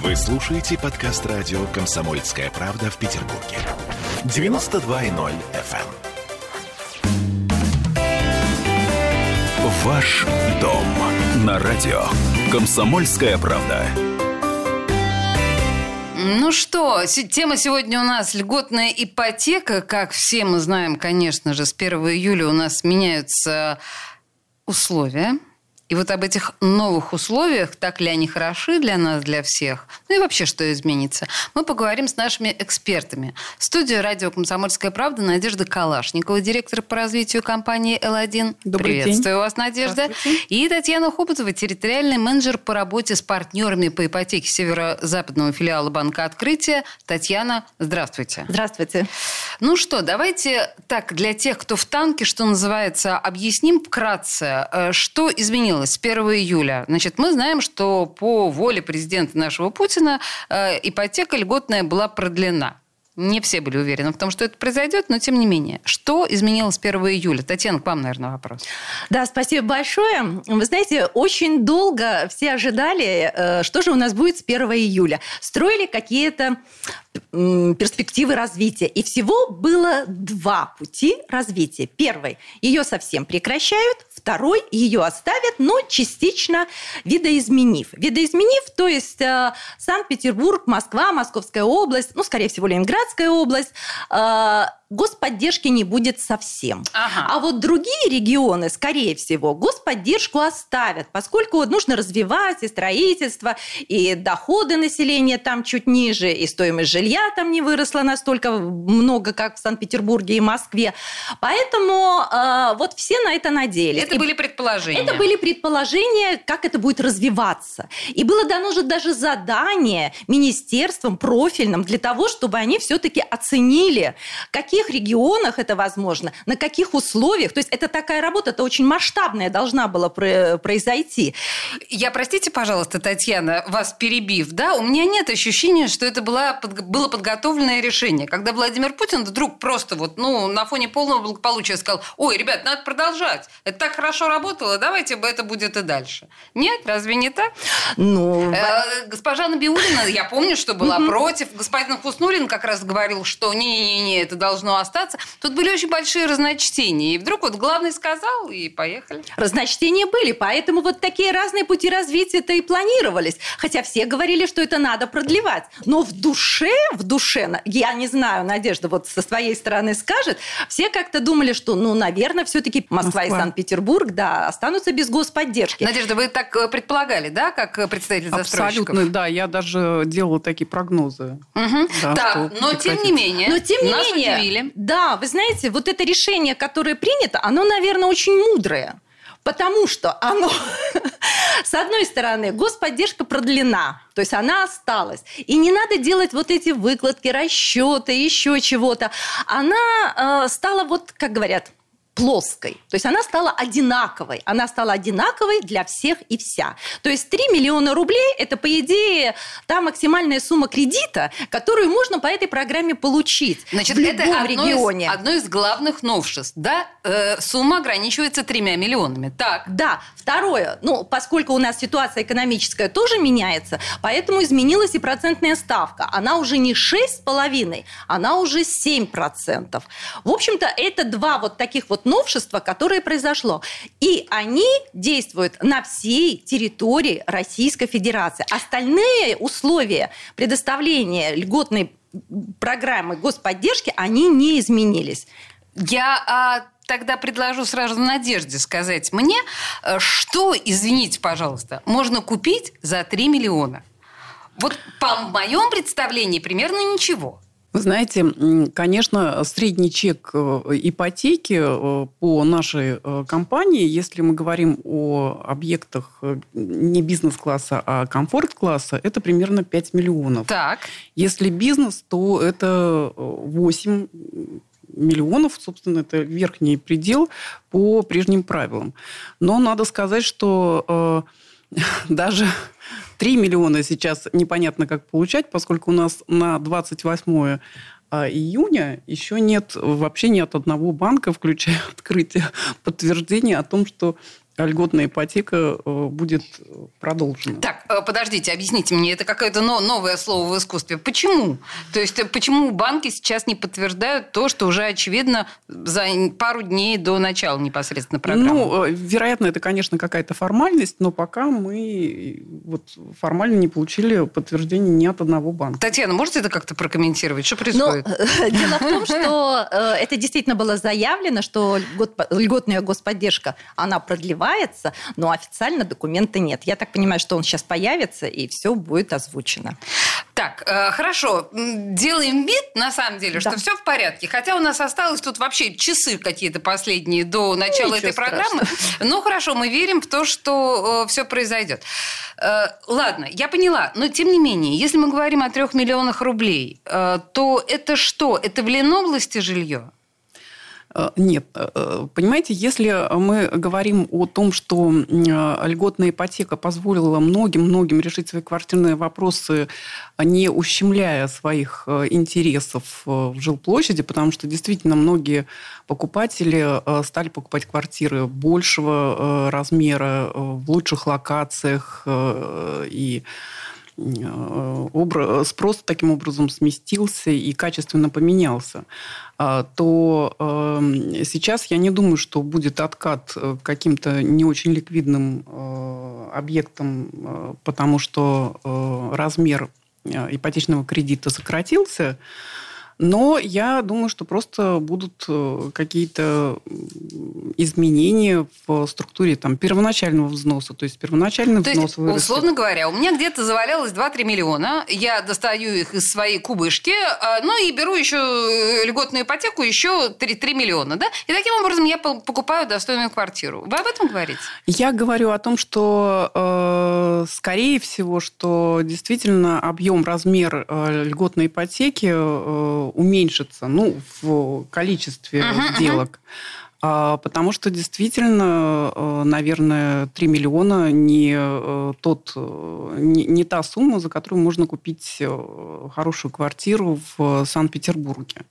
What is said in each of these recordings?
Вы слушаете подкаст радио «Комсомольская правда» в Петербурге. 92.0 FM. эм. Ваш дом на радио «Комсомольская правда». Ну что, тема сегодня у нас льготная ипотека. Как все мы знаем, конечно же, с 1 июля у нас меняются условия и вот об этих новых условиях, так ли они хороши для нас, для всех, ну и вообще, что изменится, мы поговорим с нашими экспертами. В студии радио «Комсомольская правда» Надежда Калашникова, директор по развитию компании «Л1». Добрый Приветствую день. вас, Надежда. И Татьяна Хопотова, территориальный менеджер по работе с партнерами по ипотеке северо-западного филиала Банка Открытия. Татьяна, здравствуйте. Здравствуйте. Ну что, давайте так, для тех, кто в танке, что называется, объясним вкратце, э, что изменилось с 1 июля. Значит, мы знаем, что по воле президента нашего Путина э, ипотека льготная была продлена. Не все были уверены в том, что это произойдет, но тем не менее. Что изменилось с 1 июля? Татьяна, к вам, наверное, вопрос. Да, спасибо большое. Вы знаете, очень долго все ожидали, э, что же у нас будет с 1 июля. Строили какие-то перспективы развития. И всего было два пути развития. Первый – ее совсем прекращают. Второй – ее оставят, но частично видоизменив. Видоизменив, то есть э, Санкт-Петербург, Москва, Московская область, ну, скорее всего, Ленинградская область э, – господдержки не будет совсем. Ага. А вот другие регионы, скорее всего, господдержку оставят, поскольку нужно развивать и строительство, и доходы населения там чуть ниже, и стоимость жилья там не выросла настолько много, как в Санкт-Петербурге и Москве. Поэтому э, вот все на это надеялись. Это И были предположения. это были предположения, как это будет развиваться. И было дано же даже задание министерствам профильным для того, чтобы они все-таки оценили, в каких регионах это возможно, на каких условиях. То есть это такая работа, это очень масштабная должна была про- произойти. Я, простите, пожалуйста, Татьяна, вас перебив, да, у меня нет ощущения, что это была, было подготовленное решение. Когда Владимир Путин вдруг просто вот, ну, на фоне полного благополучия сказал, ой, ребят, надо продолжать, это так хорошо работало, давайте это будет и дальше. Нет, разве не так? Ну, Э, Госпожа Набиулина, я помню, что была против. Господин Хуснулин как раз говорил, что не-не-не, это должно остаться. Тут были очень большие разночтения. И вдруг вот главный сказал, и поехали. Разночтения были, поэтому вот такие разные пути развития-то и планировались. Хотя все говорили, что это надо продлевать. Но в душе, в душе, я не знаю, Надежда вот со своей стороны скажет, все как-то думали, что, ну, наверное, все-таки Москва, и Москва. Санкт-Петербург, да, останутся без господдержки. Надежда, вы так э, предполагали, да, как э, представитель застройщиков? Абсолютно, да. Я даже делала такие прогнозы. Мгм. Да, так, что но тем не менее, Но тем не нас менее, удивили. Да, вы знаете, вот это решение, которое принято, оно, наверное, очень мудрое. Потому что оно, с одной стороны, господдержка продлена, то есть она осталась. И не надо делать вот эти выкладки, расчеты, еще чего-то. Она э, стала, вот, как говорят, плоской. То есть она стала одинаковой. Она стала одинаковой для всех и вся. То есть 3 миллиона рублей – это, по идее, та максимальная сумма кредита, которую можно по этой программе получить Значит, в это любом одно регионе. из, одно из главных новшеств. Да, Э, сумма ограничивается тремя миллионами. Так. Да. Второе, ну, поскольку у нас ситуация экономическая тоже меняется, поэтому изменилась и процентная ставка. Она уже не 6,5, она уже 7%. В общем-то, это два вот таких вот новшества, которые произошло. И они действуют на всей территории Российской Федерации. Остальные условия предоставления льготной программы господдержки, они не изменились. Я а, тогда предложу сразу Надежде сказать мне, э, что, извините, пожалуйста, можно купить за 3 миллиона. Вот по моем представлении примерно ничего. Вы знаете, конечно, средний чек э, ипотеки э, по нашей э, компании, если мы говорим о объектах не бизнес-класса, а комфорт-класса, это примерно 5 миллионов. Так. Если бизнес, то это э, 8 миллионов, собственно, это верхний предел по прежним правилам. Но надо сказать, что э, даже 3 миллиона сейчас непонятно, как получать, поскольку у нас на 28 а, июня еще нет вообще ни от одного банка, включая открытие, подтверждения о том, что льготная ипотека э, будет продолжена. Так, э, подождите, объясните мне, это какое-то новое слово в искусстве. Почему? То есть э, почему банки сейчас не подтверждают то, что уже очевидно за пару дней до начала непосредственно программы? Ну, вероятно, это, конечно, какая-то формальность, но пока мы вот формально не получили подтверждения ни от одного банка. Татьяна, можете это как-то прокомментировать? Что происходит? Дело в том, что это действительно было заявлено, что льготная господдержка, она продлевается называется, но официально документа нет. Я так понимаю, что он сейчас появится, и все будет озвучено. Так, э, хорошо. Делаем вид, на самом деле, да. что все в порядке. Хотя у нас осталось тут вообще часы какие-то последние до начала Ничего этой программы. Ну, хорошо, мы верим в то, что э, все произойдет. Э, ладно, я поняла. Но, тем не менее, если мы говорим о трех миллионах рублей, э, то это что? Это в Ленобласти жилье? Э, нет. Э, понимаете, если мы говорим о том, что э, льготная ипотека позволила многим-многим решить свои квартирные вопросы, не ущемляя своих интересов в жилплощади, потому что действительно многие покупатели стали покупать квартиры большего размера, в лучших локациях и спрос таким образом сместился и качественно поменялся. А, то эм, сейчас я не думаю, что будет откат э, каким-то не очень ликвидным э, объектам, э, потому что размер ипотечного кредита сократился. Но я думаю, что просто будут э, какие-то изменения в структуре там, первоначального взноса. То есть первоначальный То взнос есть, вырастет. условно говоря, у меня где-то завалялось 2-3 миллиона. Я достаю их из своей кубышки, а, ну и беру еще э, льготную ипотеку, еще 3, 3 миллиона. Да? И таким образом я покупаю достойную квартиру. Вы об этом говорите? Я говорю о том, что э, скорее всего, что действительно объем, размер льготной ипотеки уменьшится ну, в количестве uh-huh, сделок. Uh-huh. Потому что действительно, э, наверное, 3 миллиона не, э, тот, э, не, не та сумма, за которую можно купить хорошую квартиру в Санкт-Петербурге.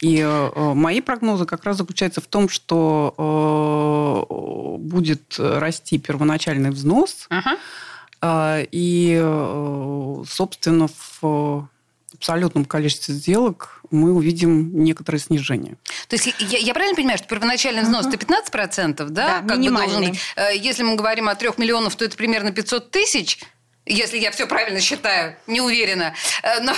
И мои прогнозы как раз заключаются в том, что будет расти первоначальный взнос, uh-huh. и, собственно, в абсолютном количестве сделок мы увидим некоторое снижение. То есть я, я правильно понимаю, что первоначальный взнос uh-huh. это 15%, да? Да, минимальный. Бы э, Если мы говорим о 3 миллионов, то это примерно 500 тысяч если я все правильно считаю, не уверена. Э, но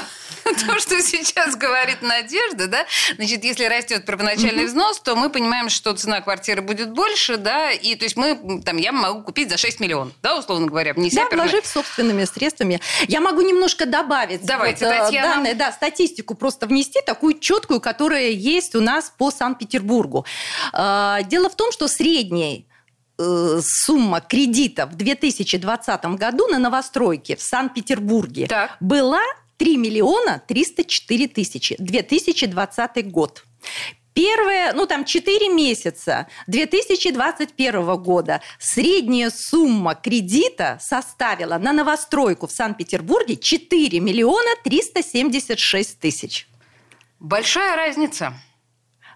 то, что сейчас говорит Надежда, да, значит, если растет первоначальный взнос, то мы понимаем, что цена квартиры будет больше, да, и то есть мы, там, я могу купить за 6 миллионов, да, условно говоря, внеся... Да, вложив собственными средствами. Я могу немножко добавить. Давайте, вот, э, Татьяна. Данные, да, статистику просто внести, такую четкую, которая есть у нас по Санкт-Петербургу. Э, дело в том, что средний сумма кредита в 2020 году на новостройке в Санкт-Петербурге так. была 3 миллиона 304 тысячи. 2020 год. Первые, ну там 4 месяца 2021 года средняя сумма кредита составила на новостройку в Санкт-Петербурге 4 миллиона 376 тысяч. Большая разница.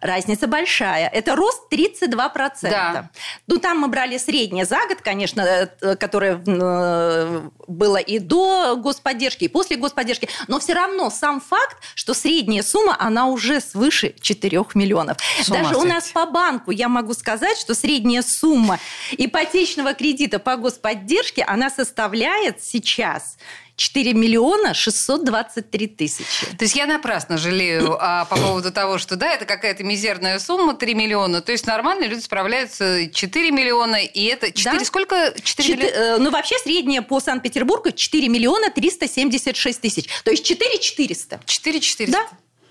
Разница большая. Это рост 32%. Да. Ну, там мы брали среднее за год, конечно, э, которое э, было и до господдержки, и после господдержки. Но все равно сам факт, что средняя сумма, она уже свыше 4 миллионов. Даже у нас по банку я могу сказать, что средняя сумма ипотечного кредита по господдержке, она составляет сейчас 4 миллиона 623 тысячи. То есть я напрасно жалею а, по поводу того, что да, это какая-то мизерная сумма, 3 миллиона. То есть нормально люди справляются 4 миллиона, и это 4 да? сколько? 4, 4 миллиона? Э, ну, вообще средняя по Санкт-Петербургу 4 миллиона 376 тысяч. То есть 4 400. 4 400. Да.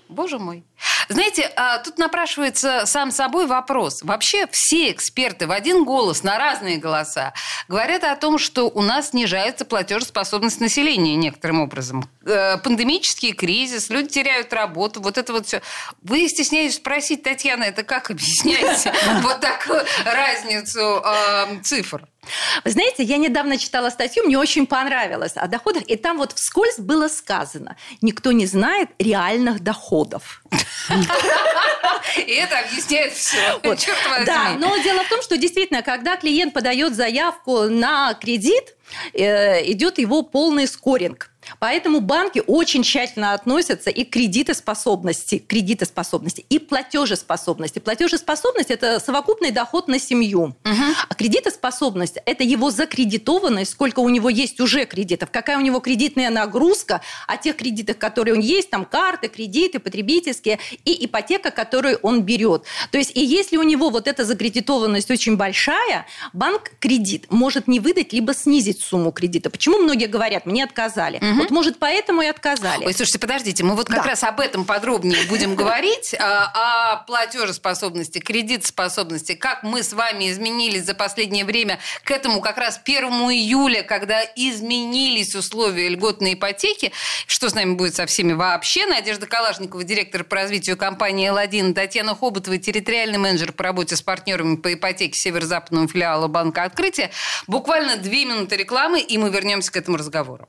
Боже мой. Знаете, а, тут напрашивается сам собой вопрос. Вообще все эксперты в один голос, на разные голоса, говорят о том, что у нас снижается платежеспособность населения некоторым образом. Э, пандемический кризис, люди теряют работу, вот это вот все. Вы стесняетесь спросить, Татьяна, это как объясняете вот такую разницу цифр? Вы знаете, я недавно читала статью, мне очень понравилось о доходах, и там вот вскользь было сказано, никто не знает реальных доходов. И это объясняет все. Вот. Черт возьми. Да, но дело в том, что действительно, когда клиент подает заявку на кредит, э, идет его полный скоринг. Поэтому банки очень тщательно относятся и к кредитоспособности, кредитоспособности и платежеспособности. Платежеспособность – это совокупный доход на семью. А кредитоспособность – это его закредитованность, сколько у него есть уже кредитов, какая у него кредитная нагрузка о тех кредитах, которые него есть, там карты, кредиты, потребительские, и ипотека, которую он берет. То есть, и если у него вот эта закредитованность очень большая, банк кредит может не выдать, либо снизить сумму кредита. Почему многие говорят, мне отказали? Вот, может, поэтому и отказали. Ой, слушайте, подождите, мы вот как Да. раз об этом подробнее будем говорить, а, о платежеспособности, кредитоспособности, как мы с вами изменились за последнее время к этому как раз 1 июля, когда изменились условия льготной ипотеки. Что с нами будет со всеми вообще? Надежда Калашникова, директор по развитию компании «Л1», Татьяна Хоботова, территориальный менеджер по работе с партнерами по ипотеке северо-западного филиала Банка Открытия. Буквально две минуты рекламы, и мы вернемся к этому разговору.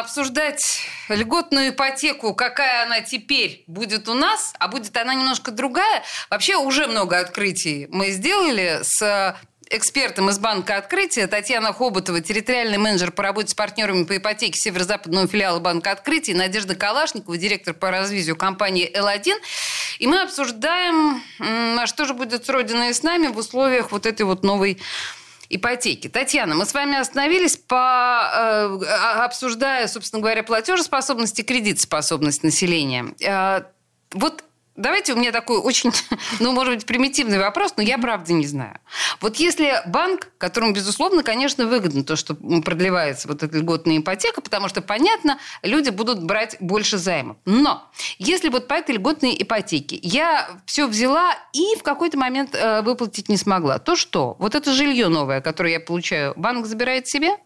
Обсуждать льготную ипотеку, какая она теперь будет у нас, а будет она немножко другая. Вообще уже много открытий мы сделали с экспертом из банка «Открытие» Татьяна Хоботова, территориальный менеджер по работе с партнерами по ипотеке северо-западного филиала банка «Открытие», и Надежда Калашникова, директор по развитию компании «Л1». И мы обсуждаем, а что же будет с Родиной и с нами в условиях вот этой вот новой ипотеки. Татьяна, мы с вами остановились по э, а- обсуждая, собственно говоря, платежеспособность и кредитоспособность населения. Э, вот Давайте у меня такой очень, ну, может быть, примитивный вопрос, но я правда не знаю. Вот если банк, которому, безусловно, конечно, выгодно то, что продлевается вот эта льготная ипотека, потому что, понятно, люди будут брать больше займов. Но если вот по этой льготной ипотеке я все взяла и в какой-то момент э, выплатить не смогла, то что? Вот это жилье новое, которое я получаю, банк забирает себе?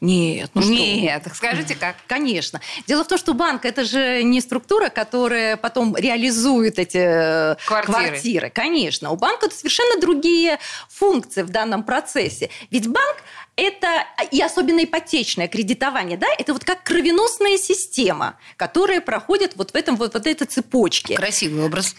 Нет, ну что? Нет, скажите как? Конечно. Дело в том, что банк это же не структура, которая потом реализует эти э, Квартиры. квартиры. Конечно. У банка это совершенно другие функции в данном процессе. Ведь банк это, и особенно ипотечное кредитование, да, это вот как кровеносная система, которая проходит вот в этом вот, вот этой цепочке. Красивый образ.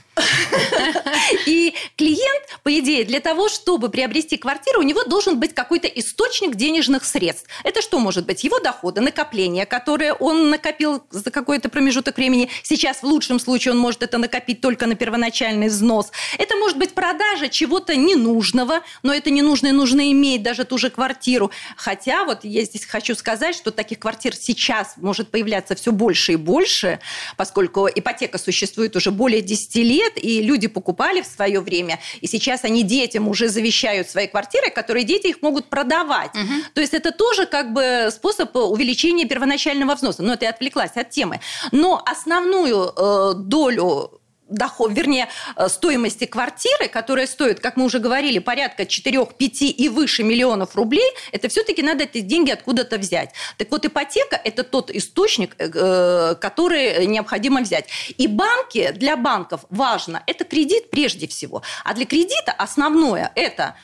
И клиент, по идее, для того, чтобы приобрести квартиру, у него должен быть какой-то источник денежных средств. Это что может быть? Его доходы, накопления, которые он накопил за какой-то промежуток времени. Сейчас в лучшем случае он может это накопить только на первоначальный взнос. Это может быть продажа чего-то ненужного, но это ненужное нужно иметь, даже ту же квартиру. Хотя вот я здесь хочу сказать, что таких квартир сейчас может появляться все больше и больше, поскольку ипотека существует уже более 10 лет, и люди покупали в свое время, и сейчас они детям уже завещают свои квартиры, которые дети их могут продавать. То есть это тоже как бы способ увеличения первоначального взноса. Но это я отвлеклась от темы. Но основную э, долю доход, вернее, э, стоимости квартиры, которая стоит, как мы уже говорили, порядка 4, 5 и выше миллионов рублей, это все-таки надо эти деньги откуда-то взять. Так вот, ипотека – это тот источник, э, который необходимо взять. И банки, для банков важно, это кредит прежде всего. А для кредита основное – это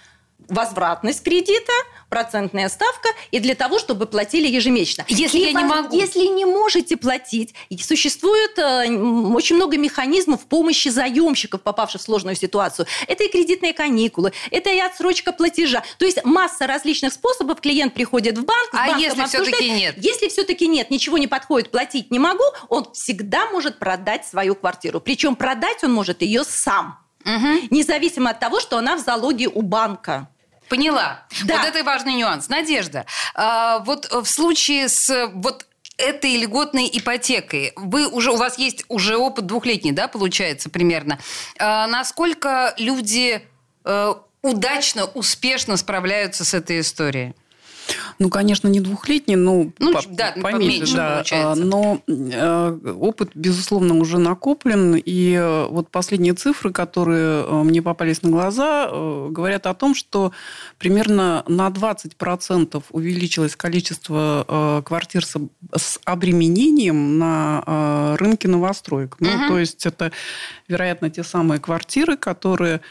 возвратность кредита, процентная ставка, и для того, чтобы платили ежемесячно. Если я не могу. Если не можете платить, существует э, очень много механизмов помощи заемщиков, попавших в сложную ситуацию. Это и кредитные каникулы, это и отсрочка платежа. То есть масса различных способов. Клиент приходит в банк, А если всё-таки нет? Если все-таки нет, ничего не подходит, платить не могу, он всегда может продать свою квартиру. Причем продать он может ее сам. Независимо от того, что она в залоге у банка. Поняла. Да. Вот это важный нюанс. Надежда, а, вот в случае с вот этой льготной ипотекой, вы уже, у вас есть уже опыт двухлетний, да, получается, примерно. А, насколько люди э, удачно, успешно справляются с этой историей? Ну, конечно, не двухлетний, но Ну, по- да, поменьше, поменьше да. получается. Но э, опыт, безусловно, уже накоплен. И э, вот последние цифры, которые э, мне попались на глаза, говорят о том, что примерно на 20% увеличилось количество квартир с об- с обременением на рынке новостроек. Ну, Мгм. то есть это, вероятно, те самые квартиры, которые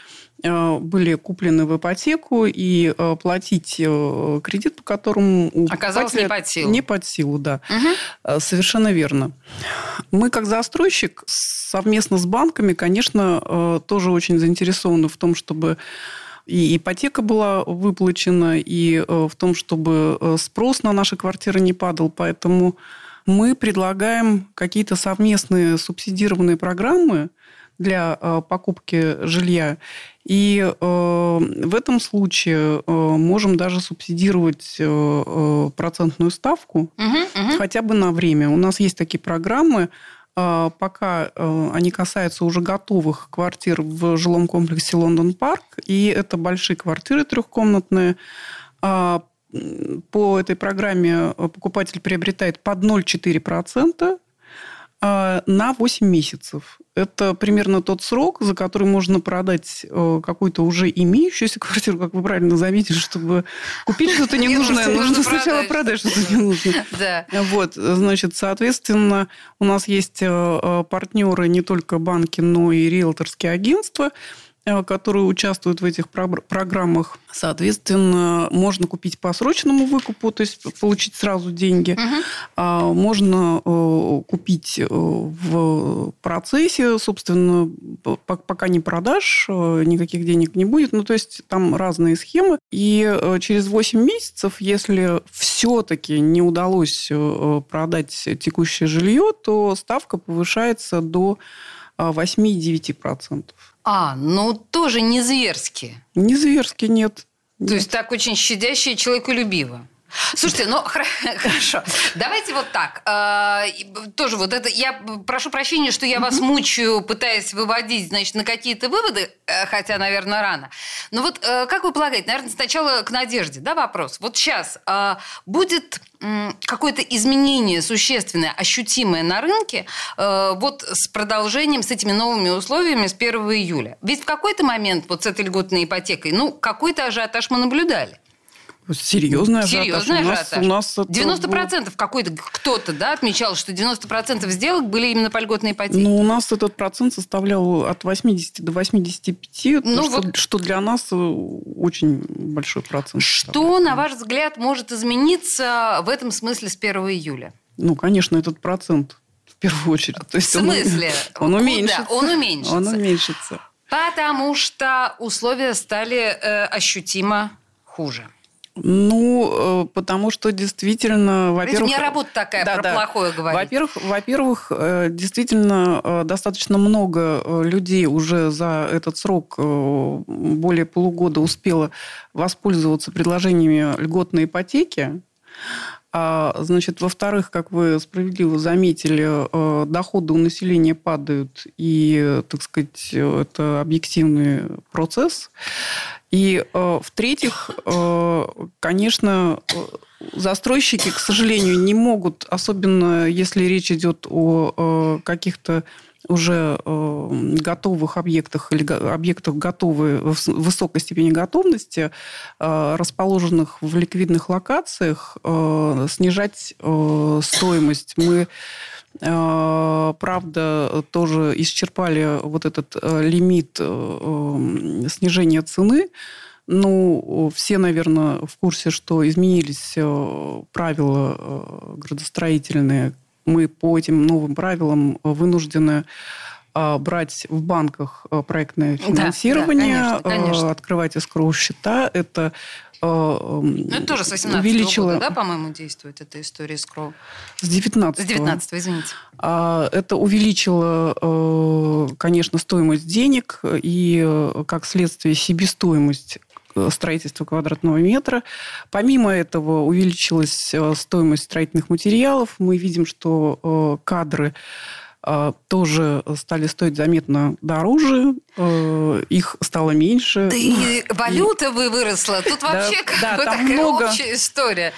были куплены в ипотеку, и э, платить э, кредит, по которому Оказалось, не под силу. Не под силу, да. Э, Совершенно верно. Мы, как застройщик, совместно с банками, конечно, э, тоже очень заинтересованы в том, чтобы и ипотека была выплачена, и э, в том, чтобы э, спрос на наши квартиры не падал. Поэтому мы предлагаем какие-то совместные субсидированные программы для э, покупки жилья. И э, в этом случае э, можем даже субсидировать э, процентную ставку Мгм, мгм. хотя бы на время. У нас есть такие программы, пока они касаются уже готовых квартир в жилом комплексе Лондон Парк, и это большие квартиры трехкомнатные. А, По этой программе покупатель приобретает под 0,4% а, на 8 месяцев. Это примерно тот срок, за который можно продать э, какую-то уже имеющуюся квартиру, как вы правильно заметили, чтобы купить что-то ненужное, Нужно сначала продать. что-то ненужное. Да. Вот, значит, соответственно, у нас есть э, э, партнеры не только банки, но и риэлторские агентства, которые участвуют в этих про- программах. Соответственно, можно купить по срочному выкупу, то есть получить сразу деньги. А Можно э, купить э, в процессе, собственно, пока не продашь, э, никаких денег не будет. Ну, то есть там разные схемы. И э, через 8 месяцев, если все-таки не удалось э, продать текущее жилье, то ставка повышается до а, 8,9%. А, ну тоже не зверски. Не зверски нет. То есть так очень щадяще и человеколюбиво. Слушайте, ну хорошо. Давайте вот так. А, Тоже вот это. Я прошу прощения, что я вас мучаю, пытаясь выводить, значит, на какие-то выводы, э, хотя, наверное, рано. Но вот э, как вы полагаете, наверное, сначала к Надежде, да, вопрос. Вот сейчас а, будет какое-то изменение существенное, ощутимое на рынке э, вот с продолжением, с этими новыми условиями с 1 июля. Ведь в какой-то момент вот с этой льготной ипотекой, ну, какой-то ажиотаж мы наблюдали. Серьезный ажиотаж. Серьезный у нас, ажиотаж. У нас это 90% какой-то кто-то да, отмечал, что 90% сделок были именно по льготной ипотеке. Ну, у нас этот процент составлял от 80 до 85, Ну, что, вот- что для нас э, очень большой процент. что, на ваш взгляд, может измениться в этом смысле с 1 июля? Ну, конечно, этот процент в первую очередь. То В есть он- смысле? Он, Куда? уменьшится. Он уменьшится. Он уменьшится. Потому что условия стали э, ощутимо хуже. Ну, э, потому что действительно, во-первых... у меня работа такая Да, про да. плохое говорить. Во-первых, во-первых, э, действительно э, достаточно много людей уже за этот срок более полугода успело воспользоваться предложениями льготной ипотеки. А, значит, во-вторых, как вы справедливо заметили, э, доходы у населения падают, и, так сказать, это объективный процесс. И, э, в-третьих, э, конечно, застройщики, к сожалению, не могут, особенно если речь идет о каких-то уже э, готовых объектах или объектах готовой с- высокой степени готовности, э, расположенных в ликвидных локациях, э, снижать э, стоимость. Мы э, Правда, тоже исчерпали вот этот э, лимит э, э, снижения цены. Ну, все, наверное, в курсе, что изменились э, правила э, градостроительные. Мы по этим новым правилам вынуждены э, брать в банках э, проектное Да, финансирование, да, конечно, конечно. э, открывать эскроу счета. Это э, Ну, это тоже с 18 увеличило года, да, по-моему, действует эта история скроу? с 19 С 19 извините. а, Это увеличило, э, конечно, стоимость денег и, э, как следствие, себестоимость э, строительства квадратного метра. Помимо этого увеличилась э, стоимость строительных материалов. Мы видим, что э, кадры э, тоже стали стоить заметно дороже. Э, э, их стало меньше. Да и валюта вы выросла. Тут вообще как да, бы такая много... общая история.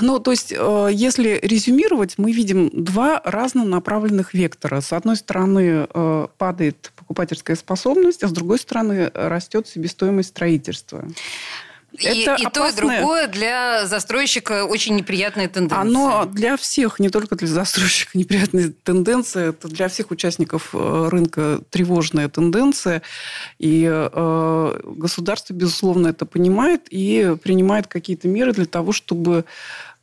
Ну, то есть, э, если резюмировать, мы видим два разнонаправленных вектора. С одной стороны, э, падает покупательская способность, а с другой стороны, растет себестоимость строительства. И, это и то, и другое для застройщика очень неприятная тенденция. Оно для всех, не только для застройщика неприятная тенденция, это для всех участников э, рынка тревожная тенденция. И э, государство, безусловно, это понимает и принимает какие-то меры для того, чтобы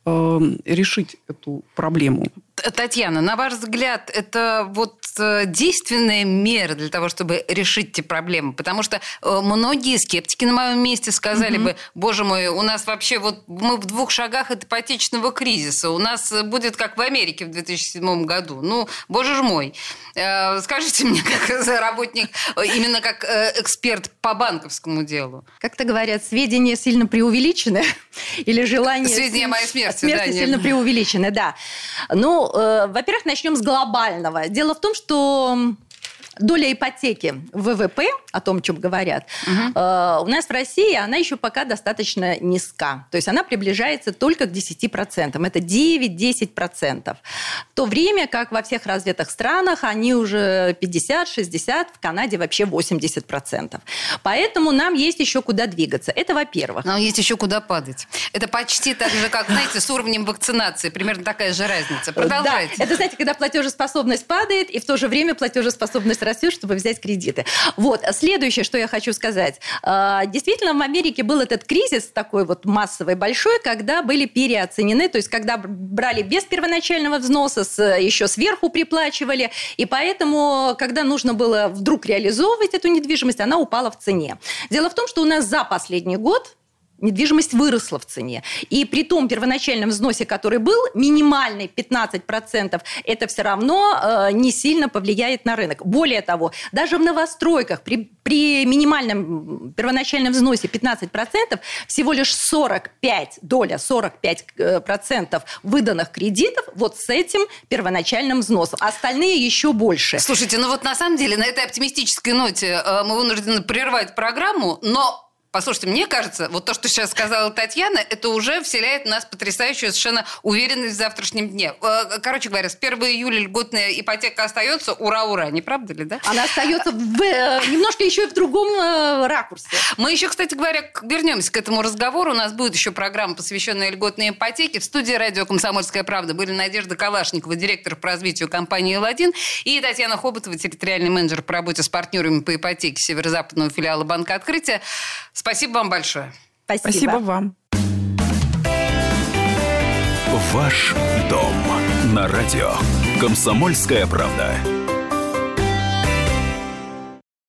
э, решить эту проблему. Татьяна, на ваш взгляд, это вот э, действенная мера для того, чтобы решить эти проблемы? Потому что э, многие скептики на моем месте сказали угу. бы, боже мой, у нас вообще вот мы в двух шагах от ипотечного кризиса. У нас будет как в Америке в 2007 году. Ну, боже ж мой. Э, скажите мне, как работник, именно как эксперт по банковскому делу. Как-то говорят, сведения сильно преувеличены или желание... Сведения о моей смерти, смерти да. сильно преувеличены, да. Ну, э, во-первых, начнем с глобального. Дело в том, что доля ипотеки в ВВП, о том, о чем говорят, угу. э, у нас в России она еще пока достаточно низка. То есть она приближается только к 10%. Это 9-10%. В то время как во всех развитых странах они уже 50-60%, в Канаде вообще 80%. Поэтому нам есть еще куда двигаться. Это во-первых. Нам есть еще куда падать. Это почти так же, как, знаете, с уровнем вакцинации. Примерно такая же разница. Продолжайте. Да, это, знаете, когда платежеспособность падает, и в то же время платежеспособность растет, чтобы взять кредиты. Вот. Следующее, что я хочу сказать. А, действительно, в Америке был этот кризис такой вот массовый, большой, когда были переоценены, то есть когда брали без первоначального взноса, с, еще сверху приплачивали, и поэтому, когда нужно было вдруг реализовывать эту недвижимость, она упала в цене. Дело в том, что у нас за последний год недвижимость выросла в цене. И при том первоначальном взносе, который был, минимальный 15%, это все равно э, не сильно повлияет на рынок. Более того, даже в новостройках при, при минимальном первоначальном взносе 15% всего лишь 45, доля 45% выданных кредитов вот с этим первоначальным взносом. Остальные еще больше. Слушайте, ну вот на самом деле на этой оптимистической ноте э, мы вынуждены прервать программу, но Послушайте, мне кажется, вот то, что сейчас сказала Татьяна, это уже вселяет в нас потрясающую совершенно уверенность в завтрашнем дне. Э, короче говоря, с 1 июля льготная ипотека остается. Ура-ура, не правда ли, да? Она остается в, э, немножко еще и в другом э, ракурсе. Мы еще, кстати говоря, вернемся к этому разговору. У нас будет еще программа, посвященная льготной ипотеке. В студии радио «Комсомольская правда» были Надежда Калашникова, директор по развитию компании «Л1», и Татьяна Хоботова, территориальный менеджер по работе с партнерами по ипотеке северо-западного филиала Банка Открытия. Спасибо вам большое. Спасибо. Спасибо вам. Ваш дом на радио. Комсомольская правда.